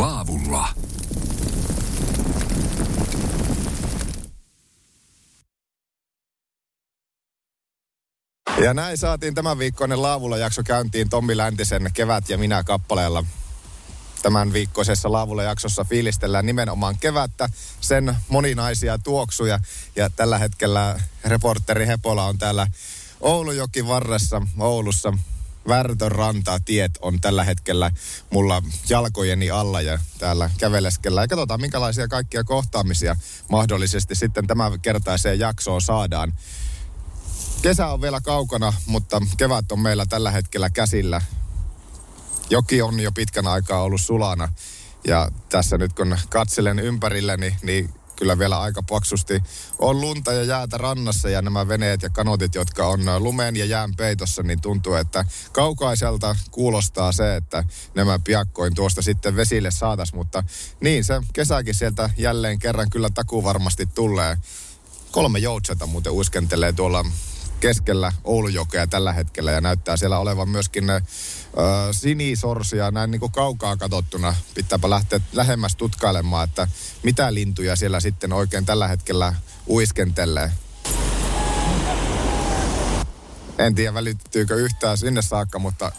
Laavulla. Ja näin saatiin tämän viikkoinen Laavulla jakso käyntiin Tommi Läntisen Kevät ja minä kappaleella. Tämän viikkoisessa Laavulla jaksossa fiilistellään nimenomaan kevättä, sen moninaisia tuoksuja. Ja tällä hetkellä reporteri Hepola on täällä Oulujoki varressa Oulussa. Värtön ranta tiet on tällä hetkellä mulla jalkojeni alla ja täällä käveleskellä. Ja katsotaan, minkälaisia kaikkia kohtaamisia mahdollisesti sitten tämän kertaiseen jaksoon saadaan. Kesä on vielä kaukana, mutta kevät on meillä tällä hetkellä käsillä. Joki on jo pitkän aikaa ollut sulana. Ja tässä nyt kun katselen ympärilleni, niin kyllä vielä aika paksusti on lunta ja jäätä rannassa ja nämä veneet ja kanotit, jotka on lumeen ja jään peitossa, niin tuntuu, että kaukaiselta kuulostaa se, että nämä piakkoin tuosta sitten vesille saatas, mutta niin se kesäkin sieltä jälleen kerran kyllä takuu varmasti tulee. Kolme joutseta muuten uiskentelee tuolla keskellä Oulujokea tällä hetkellä ja näyttää siellä olevan myöskin ö, sinisorsia näin niin kuin kaukaa katsottuna. Pitääpä lähteä lähemmäs tutkailemaan, että mitä lintuja siellä sitten oikein tällä hetkellä uiskentelee. En tiedä välittyykö yhtään sinne saakka, mutta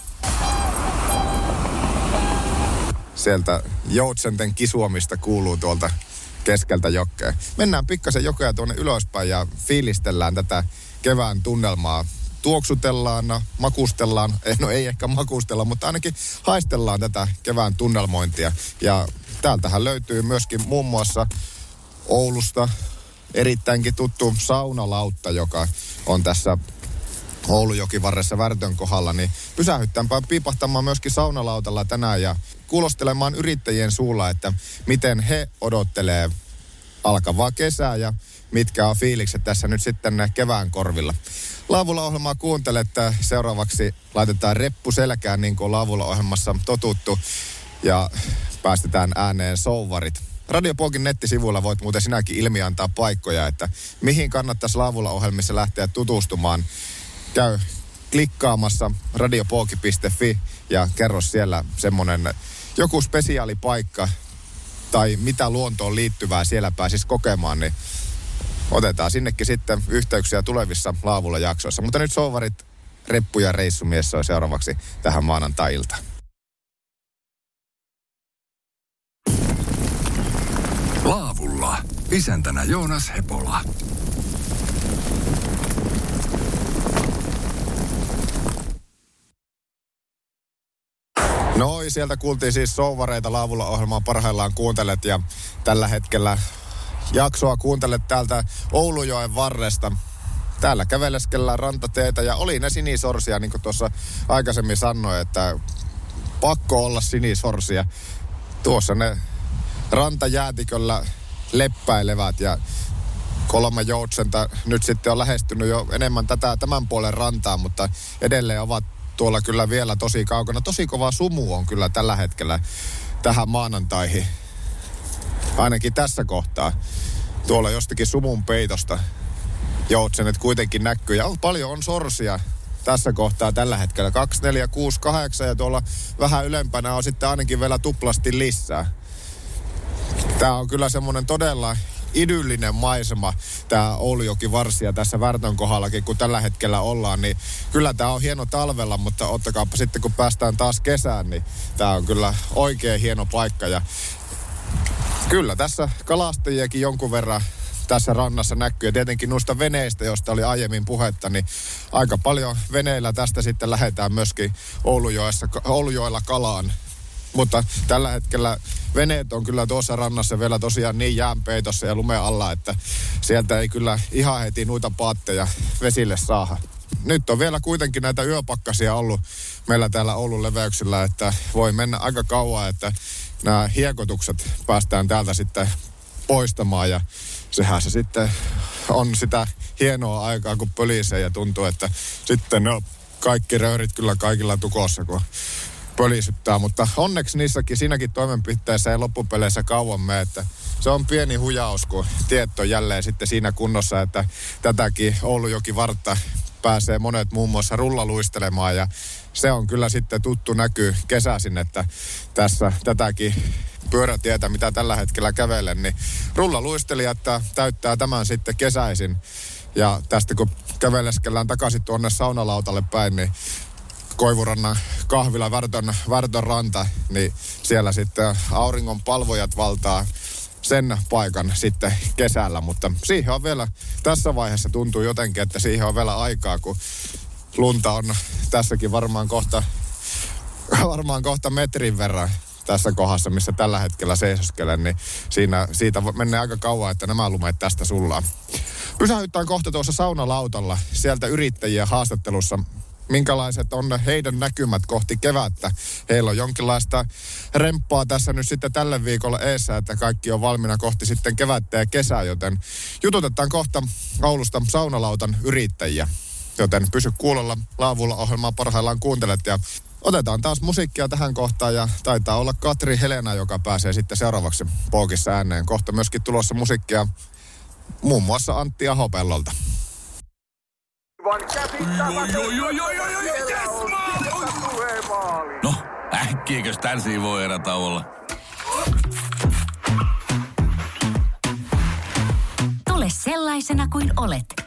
sieltä joutsenten kisuomista kuuluu tuolta keskeltä jokea. Mennään pikkasen jokea tuonne ylöspäin ja fiilistellään tätä kevään tunnelmaa. Tuoksutellaan, makustellaan, eh, no ei ehkä makustella, mutta ainakin haistellaan tätä kevään tunnelmointia. Ja täältähän löytyy myöskin muun muassa Oulusta erittäinkin tuttu saunalautta, joka on tässä Oulujokivarressa Värtön kohdalla, niin pysähyttäänpä piipahtamaan myöskin saunalautalla tänään ja kuulostelemaan yrittäjien suulla, että miten he odottelee alkavaa kesää ja mitkä on fiilikset tässä nyt sitten kevään korvilla. Laavulla ohjelmaa kuuntelette. Seuraavaksi laitetaan reppu selkään, niin kuin Laavulla ohjelmassa totuttu. Ja päästetään ääneen souvarit. Radio Pogin nettisivuilla voit muuten sinäkin ilmi antaa paikkoja, että mihin kannattaisi Laavulla ohjelmissa lähteä tutustumaan. Käy klikkaamassa radiopoki.fi ja kerro siellä semmonen joku spesiaalipaikka tai mitä luontoon liittyvää siellä pääsis kokemaan, niin otetaan sinnekin sitten yhteyksiä tulevissa laavulla jaksoissa. Mutta nyt souvarit, reppu ja reissumies on seuraavaksi tähän maanantai-iltaan. Laavulla. Isäntänä Joonas Hepola. Noi, sieltä kuultiin siis souvareita laavulla ohjelmaa parhaillaan kuuntelet ja tällä hetkellä jaksoa kuuntelet täältä Oulujoen varresta. Täällä käveleskellään rantateitä ja oli ne sinisorsia, niin kuin tuossa aikaisemmin sanoin, että pakko olla sinisorsia. Tuossa ne rantajäätiköllä leppäilevät ja kolme joutsenta nyt sitten on lähestynyt jo enemmän tätä tämän puolen rantaa, mutta edelleen ovat tuolla kyllä vielä tosi kaukana. Tosi kova sumu on kyllä tällä hetkellä tähän maanantaihin. Ainakin tässä kohtaa. Tuolla jostakin sumun peitosta joutsenet kuitenkin näkyy. Ja on, paljon on sorsia tässä kohtaa tällä hetkellä. 2, 4, 6, 8 ja tuolla vähän ylempänä on sitten ainakin vielä tuplasti lisää. Tämä on kyllä semmoinen todella idyllinen maisema, tämä Oulujoki Varsia tässä Värtön kohdallakin, kun tällä hetkellä ollaan, niin kyllä tämä on hieno talvella, mutta ottakaapa sitten kun päästään taas kesään, niin tämä on kyllä oikein hieno paikka ja kyllä tässä kalastajiakin jonkun verran tässä rannassa näkyy. Ja tietenkin noista veneistä, joista oli aiemmin puhetta, niin aika paljon veneillä tästä sitten lähdetään myöskin Oulujoessa, Oulujoella kalaan mutta tällä hetkellä veneet on kyllä tuossa rannassa vielä tosiaan niin jäänpeitossa ja lume alla, että sieltä ei kyllä ihan heti noita paatteja vesille saada. nyt on vielä kuitenkin näitä yöpakkasia ollut meillä täällä Oulun leveyksillä, että voi mennä aika kauan, että nämä hiekotukset päästään täältä sitten poistamaan ja sehän se sitten on sitä hienoa aikaa, kun pölisee ja tuntuu, että sitten no, kaikki röyrit kyllä kaikilla tukossa, kun pölisyttää, mutta onneksi niissäkin, siinäkin toimenpiteessä ei loppupeleissä kauan mene, että se on pieni hujaus, kun tiet on jälleen sitten siinä kunnossa, että tätäkin Oulujoki vartta pääsee monet muun muassa rullaluistelemaan ja se on kyllä sitten tuttu näky kesäisin, että tässä tätäkin pyörätietä, mitä tällä hetkellä kävelen, niin rullaluistelijat täyttää tämän sitten kesäisin. Ja tästä kun käveleskellään takaisin tuonne saunalautalle päin, niin Koivurannan kahvila Värtön, Värtön ranta, niin siellä sitten auringon palvojat valtaa sen paikan sitten kesällä, mutta siihen on vielä, tässä vaiheessa tuntuu jotenkin, että siihen on vielä aikaa, kun lunta on tässäkin varmaan kohta, varmaan kohta metrin verran tässä kohdassa, missä tällä hetkellä seisoskelen, niin siinä, siitä menee aika kauan, että nämä lumeet tästä sullaan. Pysähyttään kohta tuossa saunalautalla sieltä yrittäjiä haastattelussa minkälaiset on heidän näkymät kohti kevättä. Heillä on jonkinlaista remppaa tässä nyt sitten tälle viikolla eessä, että kaikki on valmiina kohti sitten kevättä ja kesää, joten jututetaan kohta Oulusta saunalautan yrittäjiä. Joten pysy kuulolla laavulla ohjelmaa parhaillaan kuuntelet ja Otetaan taas musiikkia tähän kohtaan ja taitaa olla Katri Helena, joka pääsee sitten seuraavaksi Poukissa ääneen. Kohta myöskin tulossa musiikkia muun muassa Antti Ahopellolta. No, äkkiäkös tän voi erätä olla? Tule sellaisena kuin olet,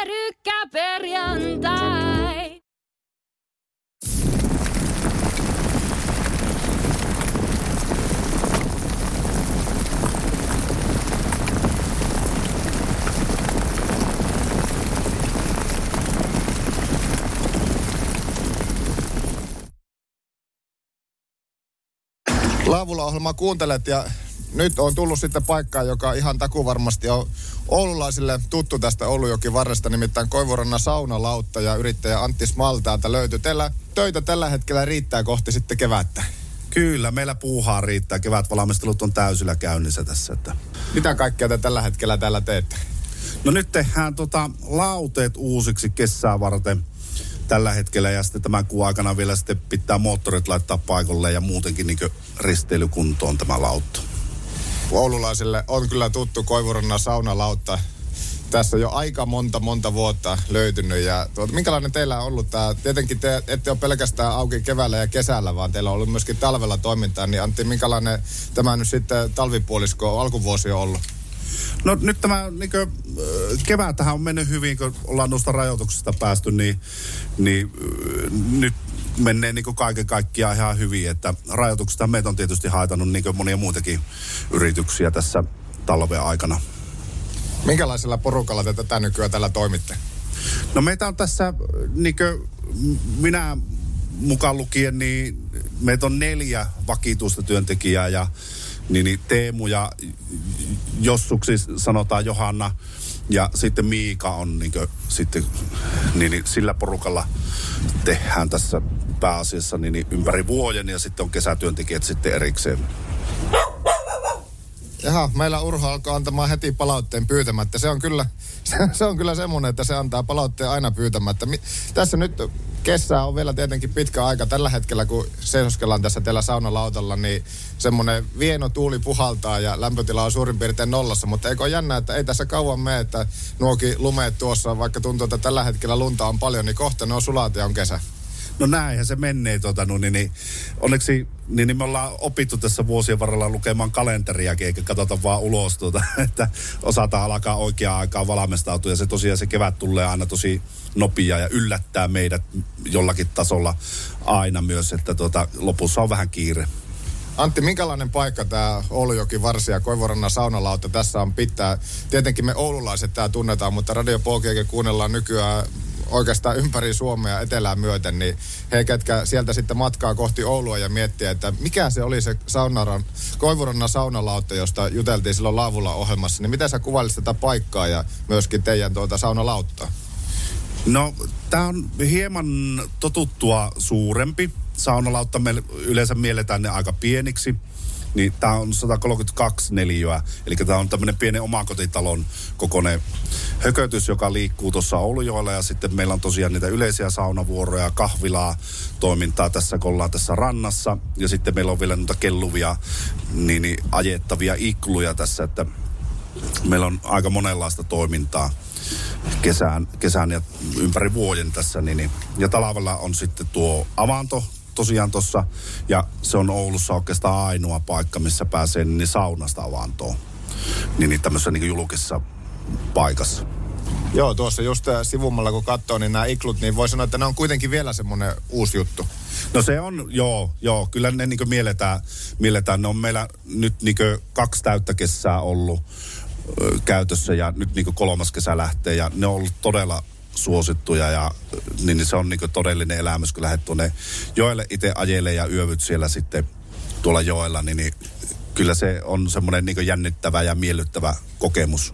Pyörykkäperjantai. Laavulla ohjelmaa kuuntelet ja nyt on tullut sitten paikkaa, joka ihan taku varmasti on oululaisille tuttu tästä Oulujoki varresta, nimittäin Koivurannan saunalautta ja yrittäjä Antti Smal täältä löytyy. Teillä töitä tällä hetkellä riittää kohti sitten kevättä. Kyllä, meillä puuhaa riittää. Kevätvalmistelut on täysillä käynnissä tässä. Että. Mitä kaikkea te tällä hetkellä täällä teette? No nyt tehdään tota lauteet uusiksi kesää varten tällä hetkellä ja sitten tämän kuun aikana vielä sitten pitää moottorit laittaa paikalle ja muutenkin niin risteilykuntoon tämä lautta. Oululaisille on kyllä tuttu Koivurannan saunalautta. Tässä jo aika monta, monta vuotta löytynyt. Ja tuota, minkälainen teillä on ollut tämä? Tietenkin te ette ole pelkästään auki keväällä ja kesällä, vaan teillä on ollut myöskin talvella toimintaa. Niin Antti, minkälainen tämä nyt sitten talvipuolisko alkuvuosi on ollut? No nyt tämä niin kuin, kevätähän on mennyt hyvin, kun ollaan noista rajoituksista päästy, niin, niin nyt menee niin kaiken kaikkiaan ihan hyvin. Että rajoituksista meitä on tietysti haitannut niin monia muitakin yrityksiä tässä talven aikana. Minkälaisella porukalla te tätä nykyään tällä toimitte? No meitä on tässä, niin minä mukaan lukien, niin meitä on neljä vakituista työntekijää ja niin, niin Teemu ja Jossuksi sanotaan Johanna ja sitten Miika on niin kuin, sitten, niin, niin sillä porukalla tehdään tässä pääasiassa niin, niin ympäri vuoden ja sitten on kesätyöntekijät sitten erikseen. Jaha, meillä Urho alkaa antamaan heti palautteen pyytämättä. Se on kyllä, se, on kyllä semmoinen, että se antaa palautteen aina pyytämättä. Mi, tässä nyt kesää on vielä tietenkin pitkä aika. Tällä hetkellä, kun seisoskellaan tässä teillä saunalautalla, niin semmoinen vieno tuuli puhaltaa ja lämpötila on suurin piirtein nollassa. Mutta eikö ole jännä, että ei tässä kauan mene, että nuokin lumeet tuossa, vaikka tuntuu, että tällä hetkellä lunta on paljon, niin kohta ne on sulat ja on kesä. No näinhän se menee, tota, no, niin, niin, onneksi niin, niin me ollaan opittu tässä vuosien varrella lukemaan kalenteriakin, eikä katsota vaan ulos, tuota, että osataan alkaa oikeaan aikaan valmistautua. Ja se tosiaan se kevät tulee aina tosi nopea ja yllättää meidät jollakin tasolla aina myös, että tuota, lopussa on vähän kiire. Antti, minkälainen paikka tämä Oulujoki, Varsia, Koivurannan saunalauta tässä on pitää? Tietenkin me oululaiset tämä tunnetaan, mutta Radio Polkiakin kuunnellaan nykyään oikeastaan ympäri Suomea etelään myöten, niin he, ketkä sieltä sitten matkaa kohti Oulua ja miettiä, että mikä se oli se saunaran, Koivurannan saunalautta, josta juteltiin silloin Laavulla ohjelmassa, niin miten sä kuvailisit tätä paikkaa ja myöskin teidän tuota saunalautta? No, tämä on hieman totuttua suurempi. Saunalautta me yleensä mielletään ne aika pieniksi niin tämä on 132 neliöä. Eli tämä on tämmöinen pienen omakotitalon kokoinen hökötys, joka liikkuu tuossa Oulujoella. Ja sitten meillä on tosiaan niitä yleisiä saunavuoroja, kahvilaa, toimintaa tässä, kun ollaan tässä rannassa. Ja sitten meillä on vielä noita kelluvia, niin, niin ajettavia ikluja tässä, että meillä on aika monenlaista toimintaa kesään, kesään ja ympäri vuoden tässä. Niin, niin. ja talvella on sitten tuo avanto, tosiaan tuossa, ja se on Oulussa oikeastaan ainoa paikka, missä pääsee niin saunasta avantoon. Niin, niin tämmöisessä niin julkisessa paikassa. Joo, tuossa just äh, sivummalla kun katsoo, niin nämä iklut, niin voi sanoa, että ne on kuitenkin vielä semmoinen uusi juttu. No se on, joo, joo. Kyllä ne niin mielletään, mielletään. Ne on meillä nyt niin kaksi täyttä kesää ollut ö, käytössä ja nyt niin kolmas kesä lähtee ja ne on ollut todella suosittuja ja niin, niin se on niin todellinen elämys, kun lähdet tuonne joelle itse ajelle ja yövyt siellä sitten tuolla joella, niin, niin kyllä se on semmoinen niin jännittävä ja miellyttävä kokemus.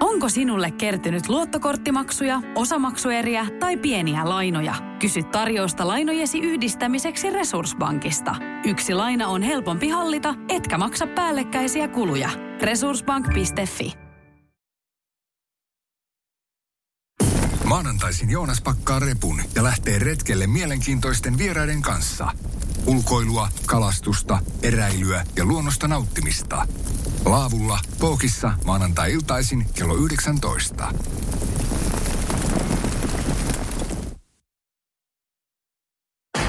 Onko sinulle kertynyt luottokorttimaksuja, osamaksueriä tai pieniä lainoja? Kysy tarjousta lainojesi yhdistämiseksi Resurssbankista. Yksi laina on helpompi hallita, etkä maksa päällekkäisiä kuluja. Resurssbank.fi Maanantaisin Joonas pakkaa repun ja lähtee retkelle mielenkiintoisten vieraiden kanssa. Ulkoilua, kalastusta, eräilyä ja luonnosta nauttimista. Laavulla, Pookissa, maanantai-iltaisin kello 19.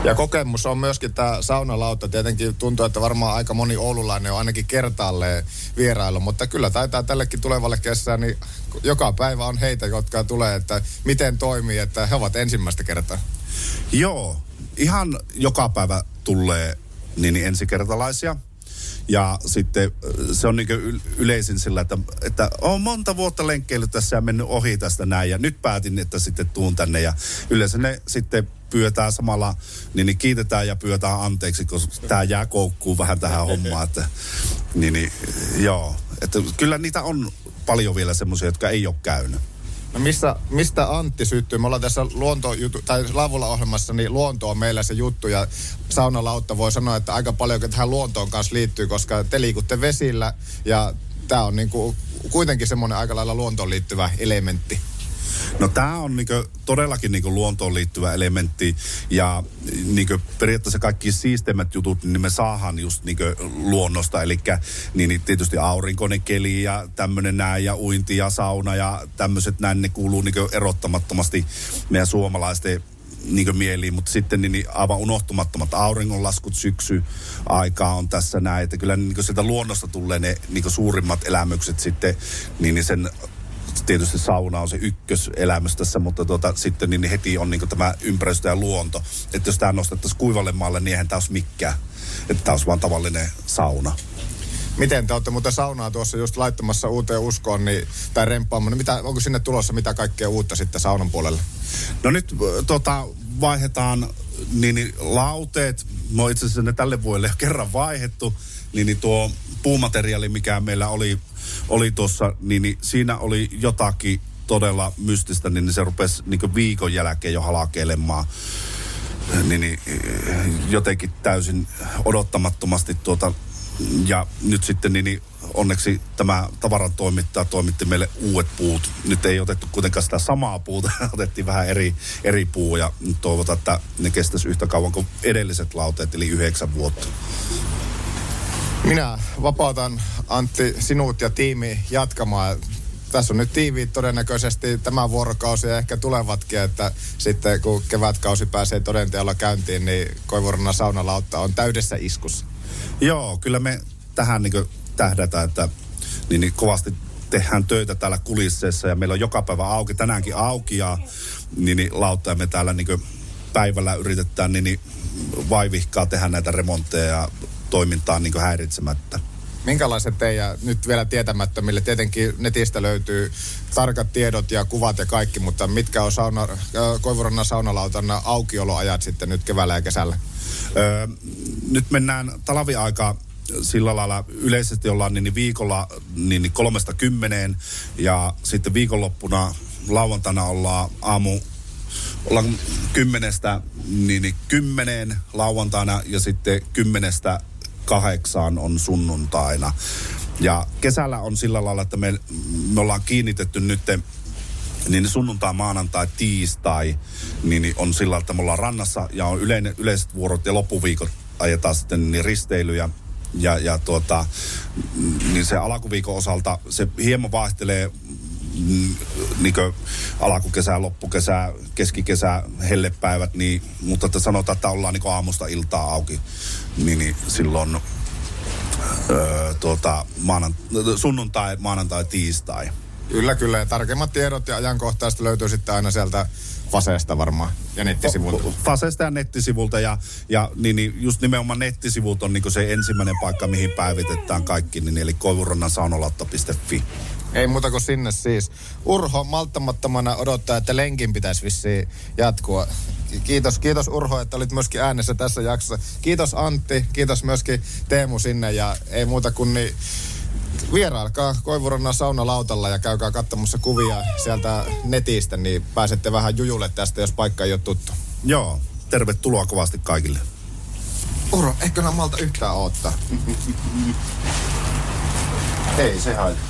Ja kokemus on myöskin tämä saunalauta. Tietenkin tuntuu, että varmaan aika moni oululainen on ainakin kertaalleen vierailu, mutta kyllä taitaa tällekin tulevalle kesään, niin joka päivä on heitä, jotka tulee, että miten toimii, että he ovat ensimmäistä kertaa. Joo, ihan joka päivä tulee niin, niin ensikertalaisia. Ja sitten äh, se on niin yleisin sillä, että, että on monta vuotta lenkkeily tässä ja mennyt ohi tästä näin. Ja nyt päätin, että sitten tuun tänne. Ja yleensä ne sitten pyötään samalla, niin, niin kiitetään ja pyötään anteeksi, koska tämä jää koukkuun vähän tähän hommaan. Että, niin, niin, joo, että kyllä niitä on paljon vielä semmoisia, jotka ei ole käynyt. No missä, mistä Antti syttyy? Me ollaan tässä luonto tai Lavulla ohjelmassa, niin luonto on meillä se juttu ja saunalautta voi sanoa, että aika paljon tähän luontoon kanssa liittyy, koska te liikutte vesillä ja tämä on niinku kuitenkin semmoinen aika lailla luontoon liittyvä elementti. No tämä on niinku todellakin niinku luontoon liittyvä elementti ja niinku periaatteessa kaikki siisteimmät jutut, niin me saahan just niinku luonnosta. Eli niin, niin tietysti aurinkoinen keli ja tämmöinen näin ja uinti ja sauna ja tämmöiset näin, ne kuuluu niinku erottamattomasti meidän suomalaisten niin mieliin, mutta sitten niin, niin aivan unohtumattomat auringonlaskut syksy aikaa on tässä näin, että kyllä niin sieltä luonnosta tulee ne niin suurimmat elämykset sitten niin, niin sen tietysti sauna on se ykköselämys tässä, mutta tuota, sitten niin heti on niin tämä ympäristö ja luonto. Että jos tämä nostettaisiin kuivalle maalle, niin eihän tämä olisi mikään. Että tämä olisi vaan tavallinen sauna. Miten te olette muuten saunaa tuossa just laittamassa uuteen uskoon, niin, tai remppaamaan, niin mitä, onko sinne tulossa mitä kaikkea uutta sitten saunan puolelle? No nyt tota, vaihdetaan niin, niin lauteet, mä itse asiassa ne tälle vuodelle jo kerran vaihettu, niin, niin tuo puumateriaali, mikä meillä oli oli tuossa, niin, niin siinä oli jotakin todella mystistä, niin se rupesi niin viikon jälkeen jo halakeilemaan niin, niin, jotenkin täysin odottamattomasti tuota ja nyt sitten niin, niin onneksi tämä tavaran toimittaja toimitti meille uudet puut. Nyt ei otettu kuitenkaan sitä samaa puuta, otettiin vähän eri, eri puu ja toivotaan, että ne kestäisi yhtä kauan kuin edelliset lauteet, eli yhdeksän vuotta. Minä vapautan Antti sinut ja tiimi jatkamaan. Tässä on nyt tiiviit todennäköisesti tämä vuorokausi ja ehkä tulevatkin, että sitten kun kevätkausi pääsee todenteolla käyntiin, niin Koivurannan saunalautta on täydessä iskussa. Joo, kyllä me tähän niin tähdätään, että niin, niin kovasti tehdään töitä täällä kulisseissa ja meillä on joka päivä auki, tänäänkin auki ja niin, niin lautta ja me täällä niin päivällä yritetään niin, niin vaivihkaa tehdä näitä remontteja ja toimintaa niin häiritsemättä. Minkälaiset teidän nyt vielä tietämättömille? Tietenkin netistä löytyy tarkat tiedot ja kuvat ja kaikki, mutta mitkä on sauna, Koivurannan saunalautan aukioloajat sitten nyt keväällä ja kesällä? Öö, nyt mennään talviaikaa sillä lailla yleisesti ollaan niin viikolla niin kolmesta kymmeneen ja sitten viikonloppuna lauantaina ollaan aamu ollaan kymmenestä niin kymmeneen lauantaina ja sitten kymmenestä kahdeksaan on sunnuntaina. Ja kesällä on sillä lailla, että me, me ollaan kiinnitetty nyt niin sunnuntai, maanantai, tiistai, niin on sillä että me ollaan rannassa ja on yleinen, yleiset vuorot ja loppuviikot ajetaan sitten niin risteilyjä ja, ja tuota, niin se alkuviikon osalta se hieman vaihtelee mm, niin alkukesä, loppukesä, keskikesä, hellepäivät, niin, mutta että sanotaan, että ollaan niin aamusta iltaa auki, niin, niin silloin öö, tuota, maanan, sunnuntai, maanantai, tiistai. Kyllä, kyllä. Ja tarkemmat tiedot ja ajankohtaista löytyy sitten aina sieltä Faseesta varmaan ja nettisivulta. Faseesta ja nettisivulta ja, ja niin, niin just nimenomaan nettisivulta on niin se ensimmäinen paikka, mihin päivitetään kaikki, niin, eli koivurannasaunolatta.fi. Ei muuta kuin sinne siis. Urho malttamattomana odottaa, että lenkin pitäisi vissiin jatkua. Kiitos, kiitos Urho, että olit myöskin äänessä tässä jaksossa. Kiitos Antti, kiitos myöskin Teemu sinne ja ei muuta kuin niin vierailkaa Koivurannan saunalautalla ja käykää katsomassa kuvia sieltä netistä, niin pääsette vähän jujulle tästä, jos paikka ei ole tuttu. Joo, tervetuloa kovasti kaikille. Uro, ehkä mä malta yhtään ottaa. ei se haittaa.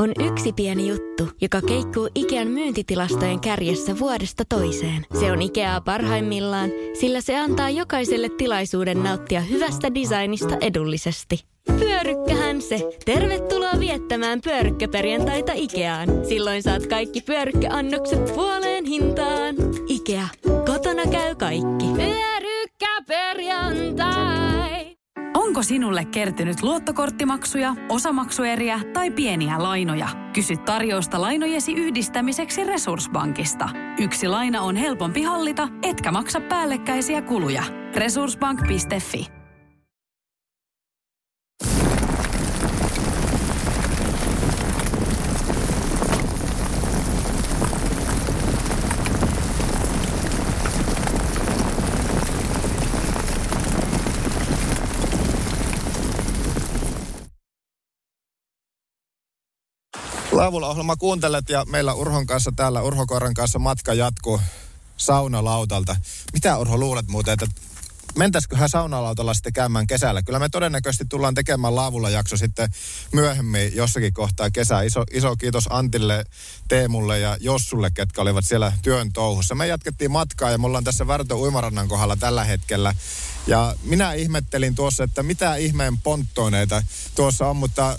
On yksi pieni juttu, joka keikkuu Ikean myyntitilastojen kärjessä vuodesta toiseen. Se on Ikeaa parhaimmillaan, sillä se antaa jokaiselle tilaisuuden nauttia hyvästä designista edullisesti. Pyörykkähän se. Tervetuloa viettämään pyörykkäperjantaita Ikeaan. Silloin saat kaikki pyörykkäannokset puoleen hintaan. Ikea. Kotona käy kaikki. Pyörykkäperjantai. Onko sinulle kertynyt luottokorttimaksuja, osamaksueriä tai pieniä lainoja? Kysy tarjousta lainojesi yhdistämiseksi Resurssbankista. Yksi laina on helpompi hallita, etkä maksa päällekkäisiä kuluja. Resurssbank.fi Laavulla ohjelma kuuntelet ja meillä Urhon kanssa täällä, Urho Korran kanssa matka jatkuu saunalautalta. Mitä Urho luulet muuten, että mentäisiköhän saunalautalla sitten käymään kesällä? Kyllä me todennäköisesti tullaan tekemään laavulla jakso sitten myöhemmin jossakin kohtaa kesää. Iso, iso kiitos Antille, Teemulle ja Jossulle, ketkä olivat siellä työn touhussa. Me jatkettiin matkaa ja me ollaan tässä Värtö Uimarannan kohdalla tällä hetkellä. Ja minä ihmettelin tuossa, että mitä ihmeen ponttoineita tuossa on, mutta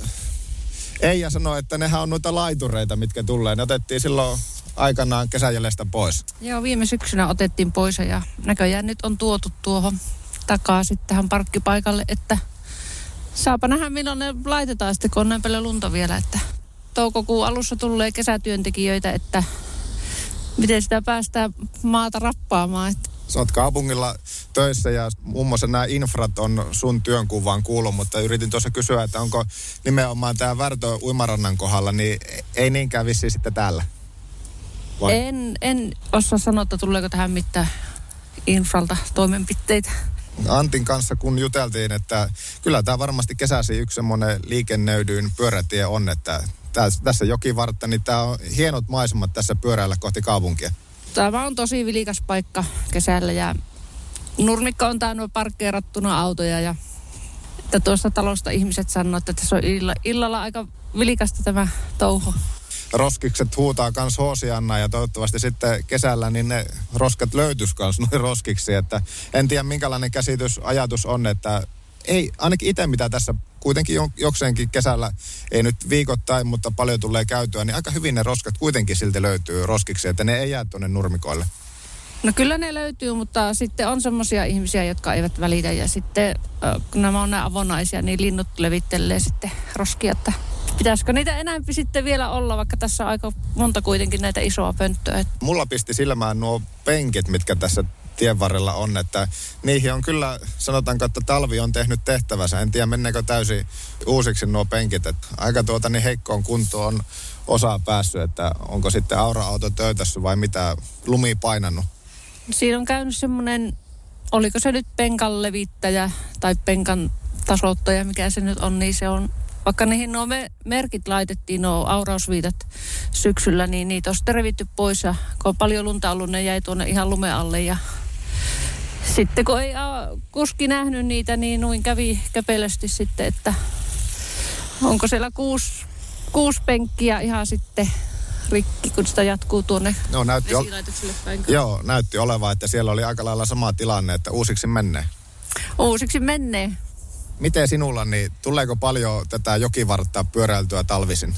Eija sanoi, että nehän on noita laitureita, mitkä tulee. Ne otettiin silloin aikanaan kesäjäljestä pois. Joo, viime syksynä otettiin pois ja näköjään nyt on tuotu tuohon takaisin tähän parkkipaikalle, että saapa nähdä milloin ne laitetaan sitten, kun on näin paljon lunta vielä, että toukokuun alussa tulee kesätyöntekijöitä, että miten sitä päästään maata rappaamaan. Että Sä oot kaupungilla töissä ja muun muassa nämä infrat on sun työnkuvaan kuullut, mutta yritin tuossa kysyä, että onko nimenomaan tämä Värtö Uimarannan kohdalla, niin ei niinkään vissiin sitten täällä? Vai? En, en osaa sanoa, että tuleeko tähän mitään infralta toimenpiteitä. Antin kanssa kun juteltiin, että kyllä tämä varmasti kesäsi yksi semmoinen liikennöydyin pyörätie on, että tässä jokivartta, niin tämä on hienot maisemat tässä pyöräillä kohti kaupunkia. Tämä on tosi vilikas paikka kesällä ja nurmikko on täynnä parkkeerattuna autoja ja Että tuossa talosta ihmiset sanoo, että tässä on illa, illalla aika vilikasta tämä touhu. Roskikset huutaa kans Hoosianna ja toivottavasti sitten kesällä niin ne roskat löytys kans noin roskiksi. Että en tiedä minkälainen käsitys, ajatus on, että ei, ainakin itse mitä tässä kuitenkin jokseenkin kesällä, ei nyt viikoittain, mutta paljon tulee käytyä, niin aika hyvin ne roskat kuitenkin silti löytyy roskiksi, että ne ei jää tuonne nurmikoille. No kyllä ne löytyy, mutta sitten on semmoisia ihmisiä, jotka eivät välitä ja sitten kun nämä on nämä avonaisia, niin linnut levittelee sitten roskia, että pitäisikö niitä enää sitten vielä olla, vaikka tässä on aika monta kuitenkin näitä isoa pönttöä. Mulla pisti silmään nuo penkit, mitkä tässä tien varrella on, että niihin on kyllä, sanotaanko, että talvi on tehnyt tehtävänsä. En tiedä, menneekö täysin uusiksi nuo penkit. Että aika tuota niin heikkoon kuntoon on osaa päässyt, että onko sitten aura-auto töytässä vai mitä lumi painannut. Siinä on käynyt semmoinen, oliko se nyt penkan levittäjä tai penkan tasoittaja, mikä se nyt on, niin se on vaikka niihin nuo me, merkit laitettiin, nuo aurausviitat syksyllä, niin niitä on sitten revitty pois ja kun on paljon lunta ollut, ne jäi tuonne ihan lume alle ja sitten kun ei kuski nähnyt niitä, niin noin kävi käpelösti sitten, että onko siellä kuusi, kuusi penkkiä ihan sitten rikki, kun sitä jatkuu tuonne no, näytti ol... päin. Joo, näytti olevan, että siellä oli aika lailla sama tilanne, että uusiksi menee. Uusiksi menee. Miten sinulla, niin tuleeko paljon tätä jokivarttaa pyöräiltyä talvisin?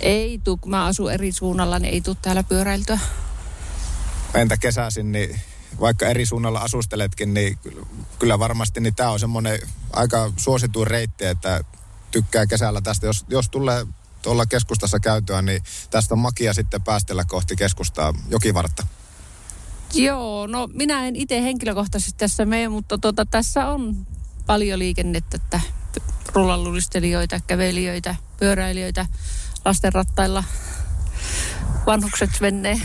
Ei tuu, kun mä asun eri suunnalla, niin ei tule täällä pyöräiltyä. Entä kesäisin, niin vaikka eri suunnalla asusteletkin, niin kyllä varmasti niin tämä on semmoinen aika suosittu reitti, että tykkää kesällä tästä. Jos, jos tulee tuolla keskustassa käytyä, niin tästä on makia sitten päästellä kohti keskustaa jokivartta. Joo, no minä en itse henkilökohtaisesti tässä mene, mutta tuota, tässä on paljon liikennettä, että rullallulistelijoita, kävelijöitä, pyöräilijöitä, lastenrattailla vanhukset menee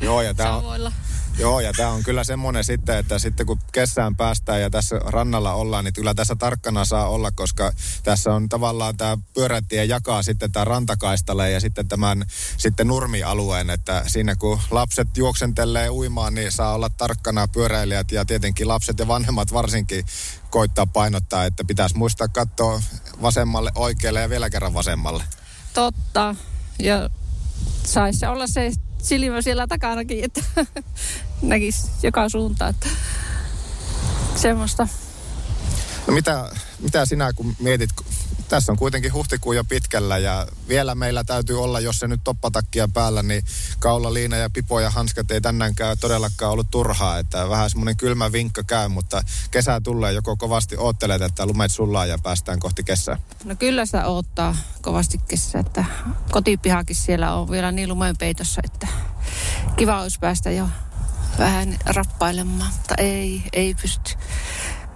Joo, ja tämä on, Joo, ja tämä on kyllä semmoinen sitten, että sitten kun kesään päästään ja tässä rannalla ollaan, niin kyllä tässä tarkkana saa olla, koska tässä on tavallaan tämä pyörätie jakaa sitten tämä rantakaistalle ja sitten tämän sitten nurmialueen, että siinä kun lapset juoksentelee uimaan, niin saa olla tarkkana pyöräilijät ja tietenkin lapset ja vanhemmat varsinkin koittaa painottaa, että pitäisi muistaa katsoa vasemmalle, oikealle ja vielä kerran vasemmalle. Totta. Ja saisi olla se silmä siellä takanakin, että näkisi joka suuntaan. Että semmoista. No mitä, mitä sinä kun mietit, tässä on kuitenkin huhtikuun jo pitkällä ja vielä meillä täytyy olla, jos se nyt toppatakkia päällä, niin kaula, liina ja pipo ja hanskat ei tänäänkään todellakaan ollut turhaa, että vähän semmoinen kylmä vinkka käy, mutta kesä tulee joko kovasti oottelet, että lumet sullaa ja päästään kohti kesää? No kyllä sitä odottaa kovasti kesä, että kotipihakin siellä on vielä niin lumeen peitossa, että kiva olisi päästä jo vähän rappailemaan, mutta ei, ei pysty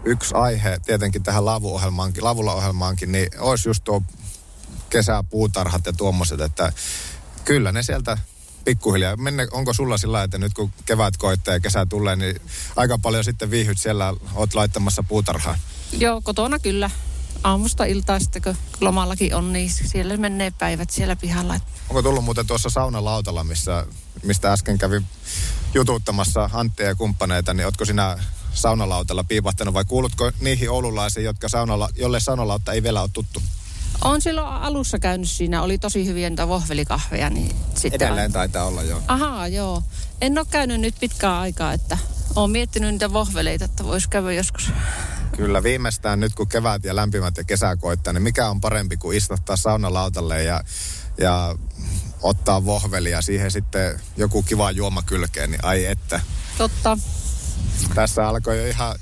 yksi aihe tietenkin tähän lavuohjelmaankin, lavulla-ohjelmaankin, niin olisi just tuo kesäpuutarhat ja tuommoiset, että kyllä ne sieltä pikkuhiljaa. Menne, onko sulla sillä että nyt kun kevät koittaa ja kesä tulee, niin aika paljon sitten viihyt siellä, oot laittamassa puutarhaa? Joo, kotona kyllä. Aamusta iltaa sitten, kun lomallakin on, niin siellä menee päivät siellä pihalla. Onko tullut muuten tuossa saunalautalla, missä, mistä äsken kävi jututtamassa Antti ja kumppaneita, niin ootko sinä saunalautalla piipahtanut vai kuulutko niihin oululaisiin, jotka saunala, jolle saunalautta ei vielä ole tuttu? On silloin alussa käynyt siinä, oli tosi hyviä niitä vohvelikahveja. Niin sitten Edelleen on... taitaa olla, joo. Ahaa, joo. En ole käynyt nyt pitkään aikaa, että olen miettinyt niitä vohveleita, että voisi käydä joskus. Kyllä, viimeistään nyt kun kevät ja lämpimät ja kesä koittaa, niin mikä on parempi kuin istuttaa saunalautalle ja, ja ottaa vohvelia siihen sitten joku kiva juoma kylkeen, niin ai että. Totta tässä alkoi jo ihan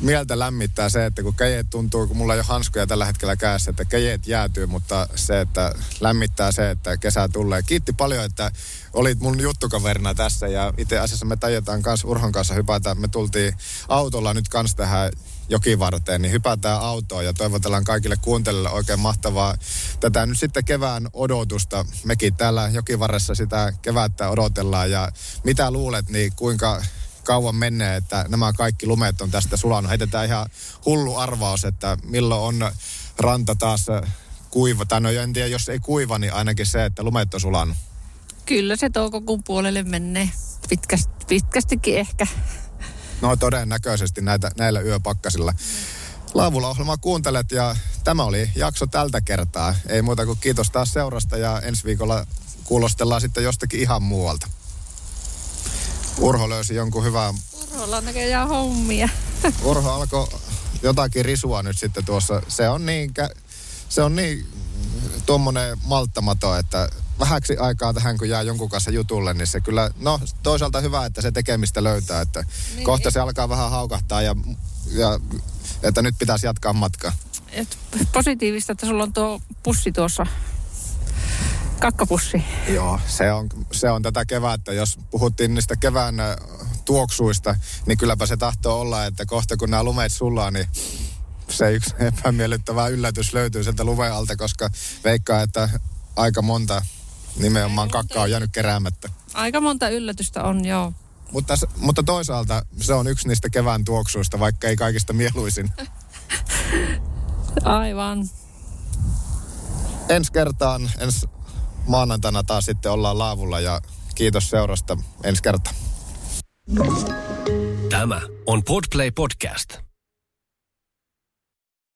mieltä lämmittää se, että kun kejet tuntuu, kun mulla ei ole hanskuja tällä hetkellä kädessä, että kejet jäätyy, mutta se, että lämmittää se, että kesä tulee. Kiitti paljon, että olit mun juttukaverina tässä ja itse asiassa me tajetaan kanssa Urhon kanssa hypätä. Me tultiin autolla nyt kanssa tähän jokivarteen, niin hypätään autoon ja toivotellaan kaikille kuuntelijoille oikein mahtavaa tätä nyt sitten kevään odotusta. Mekin täällä jokivarressa sitä kevättä odotellaan ja mitä luulet, niin kuinka kauan menee, että nämä kaikki lumet on tästä sulanut. Heitetään ihan hullu arvaus, että milloin on ranta taas kuiva. Tai no en tiedä, jos ei kuiva, niin ainakin se, että lumet on sulanut. Kyllä se toukokuun puolelle menee. Pitkästi, pitkästikin ehkä. No todennäköisesti näitä, näillä yöpakkasilla. Laavulla ohjelmaa kuuntelet ja tämä oli jakso tältä kertaa. Ei muuta kuin kiitos taas seurasta ja ensi viikolla kuulostellaan sitten jostakin ihan muualta. Urho löysi jonkun hyvää... Urholla on näköjään hommia. Urho alkoi jotakin risua nyt sitten tuossa. Se on niin, se on niin tuommoinen malttamato, että vähäksi aikaa tähän, kun jää jonkun kanssa jutulle, niin se kyllä, no toisaalta hyvä, että se tekemistä löytää, että niin. kohta se alkaa vähän haukahtaa ja, ja että nyt pitäisi jatkaa matkaa. Et positiivista, että sulla on tuo pussi tuossa kakkapussi. Joo, se on, se on tätä kevättä. Jos puhuttiin niistä kevään tuoksuista, niin kylläpä se tahtoo olla, että kohta kun nämä lumeet sulaa, niin se yksi epämiellyttävä yllätys löytyy sieltä luven alta, koska veikkaa, että aika monta nimenomaan kakkaa on jäänyt keräämättä. Aika monta yllätystä on, joo. Mutta, mutta toisaalta se on yksi niistä kevään tuoksuista, vaikka ei kaikista mieluisin. Aivan. Ensi kertaan, ensi maanantaina taas sitten ollaan laavulla ja kiitos seurasta ensi kertaa. Tämä on Podplay Podcast.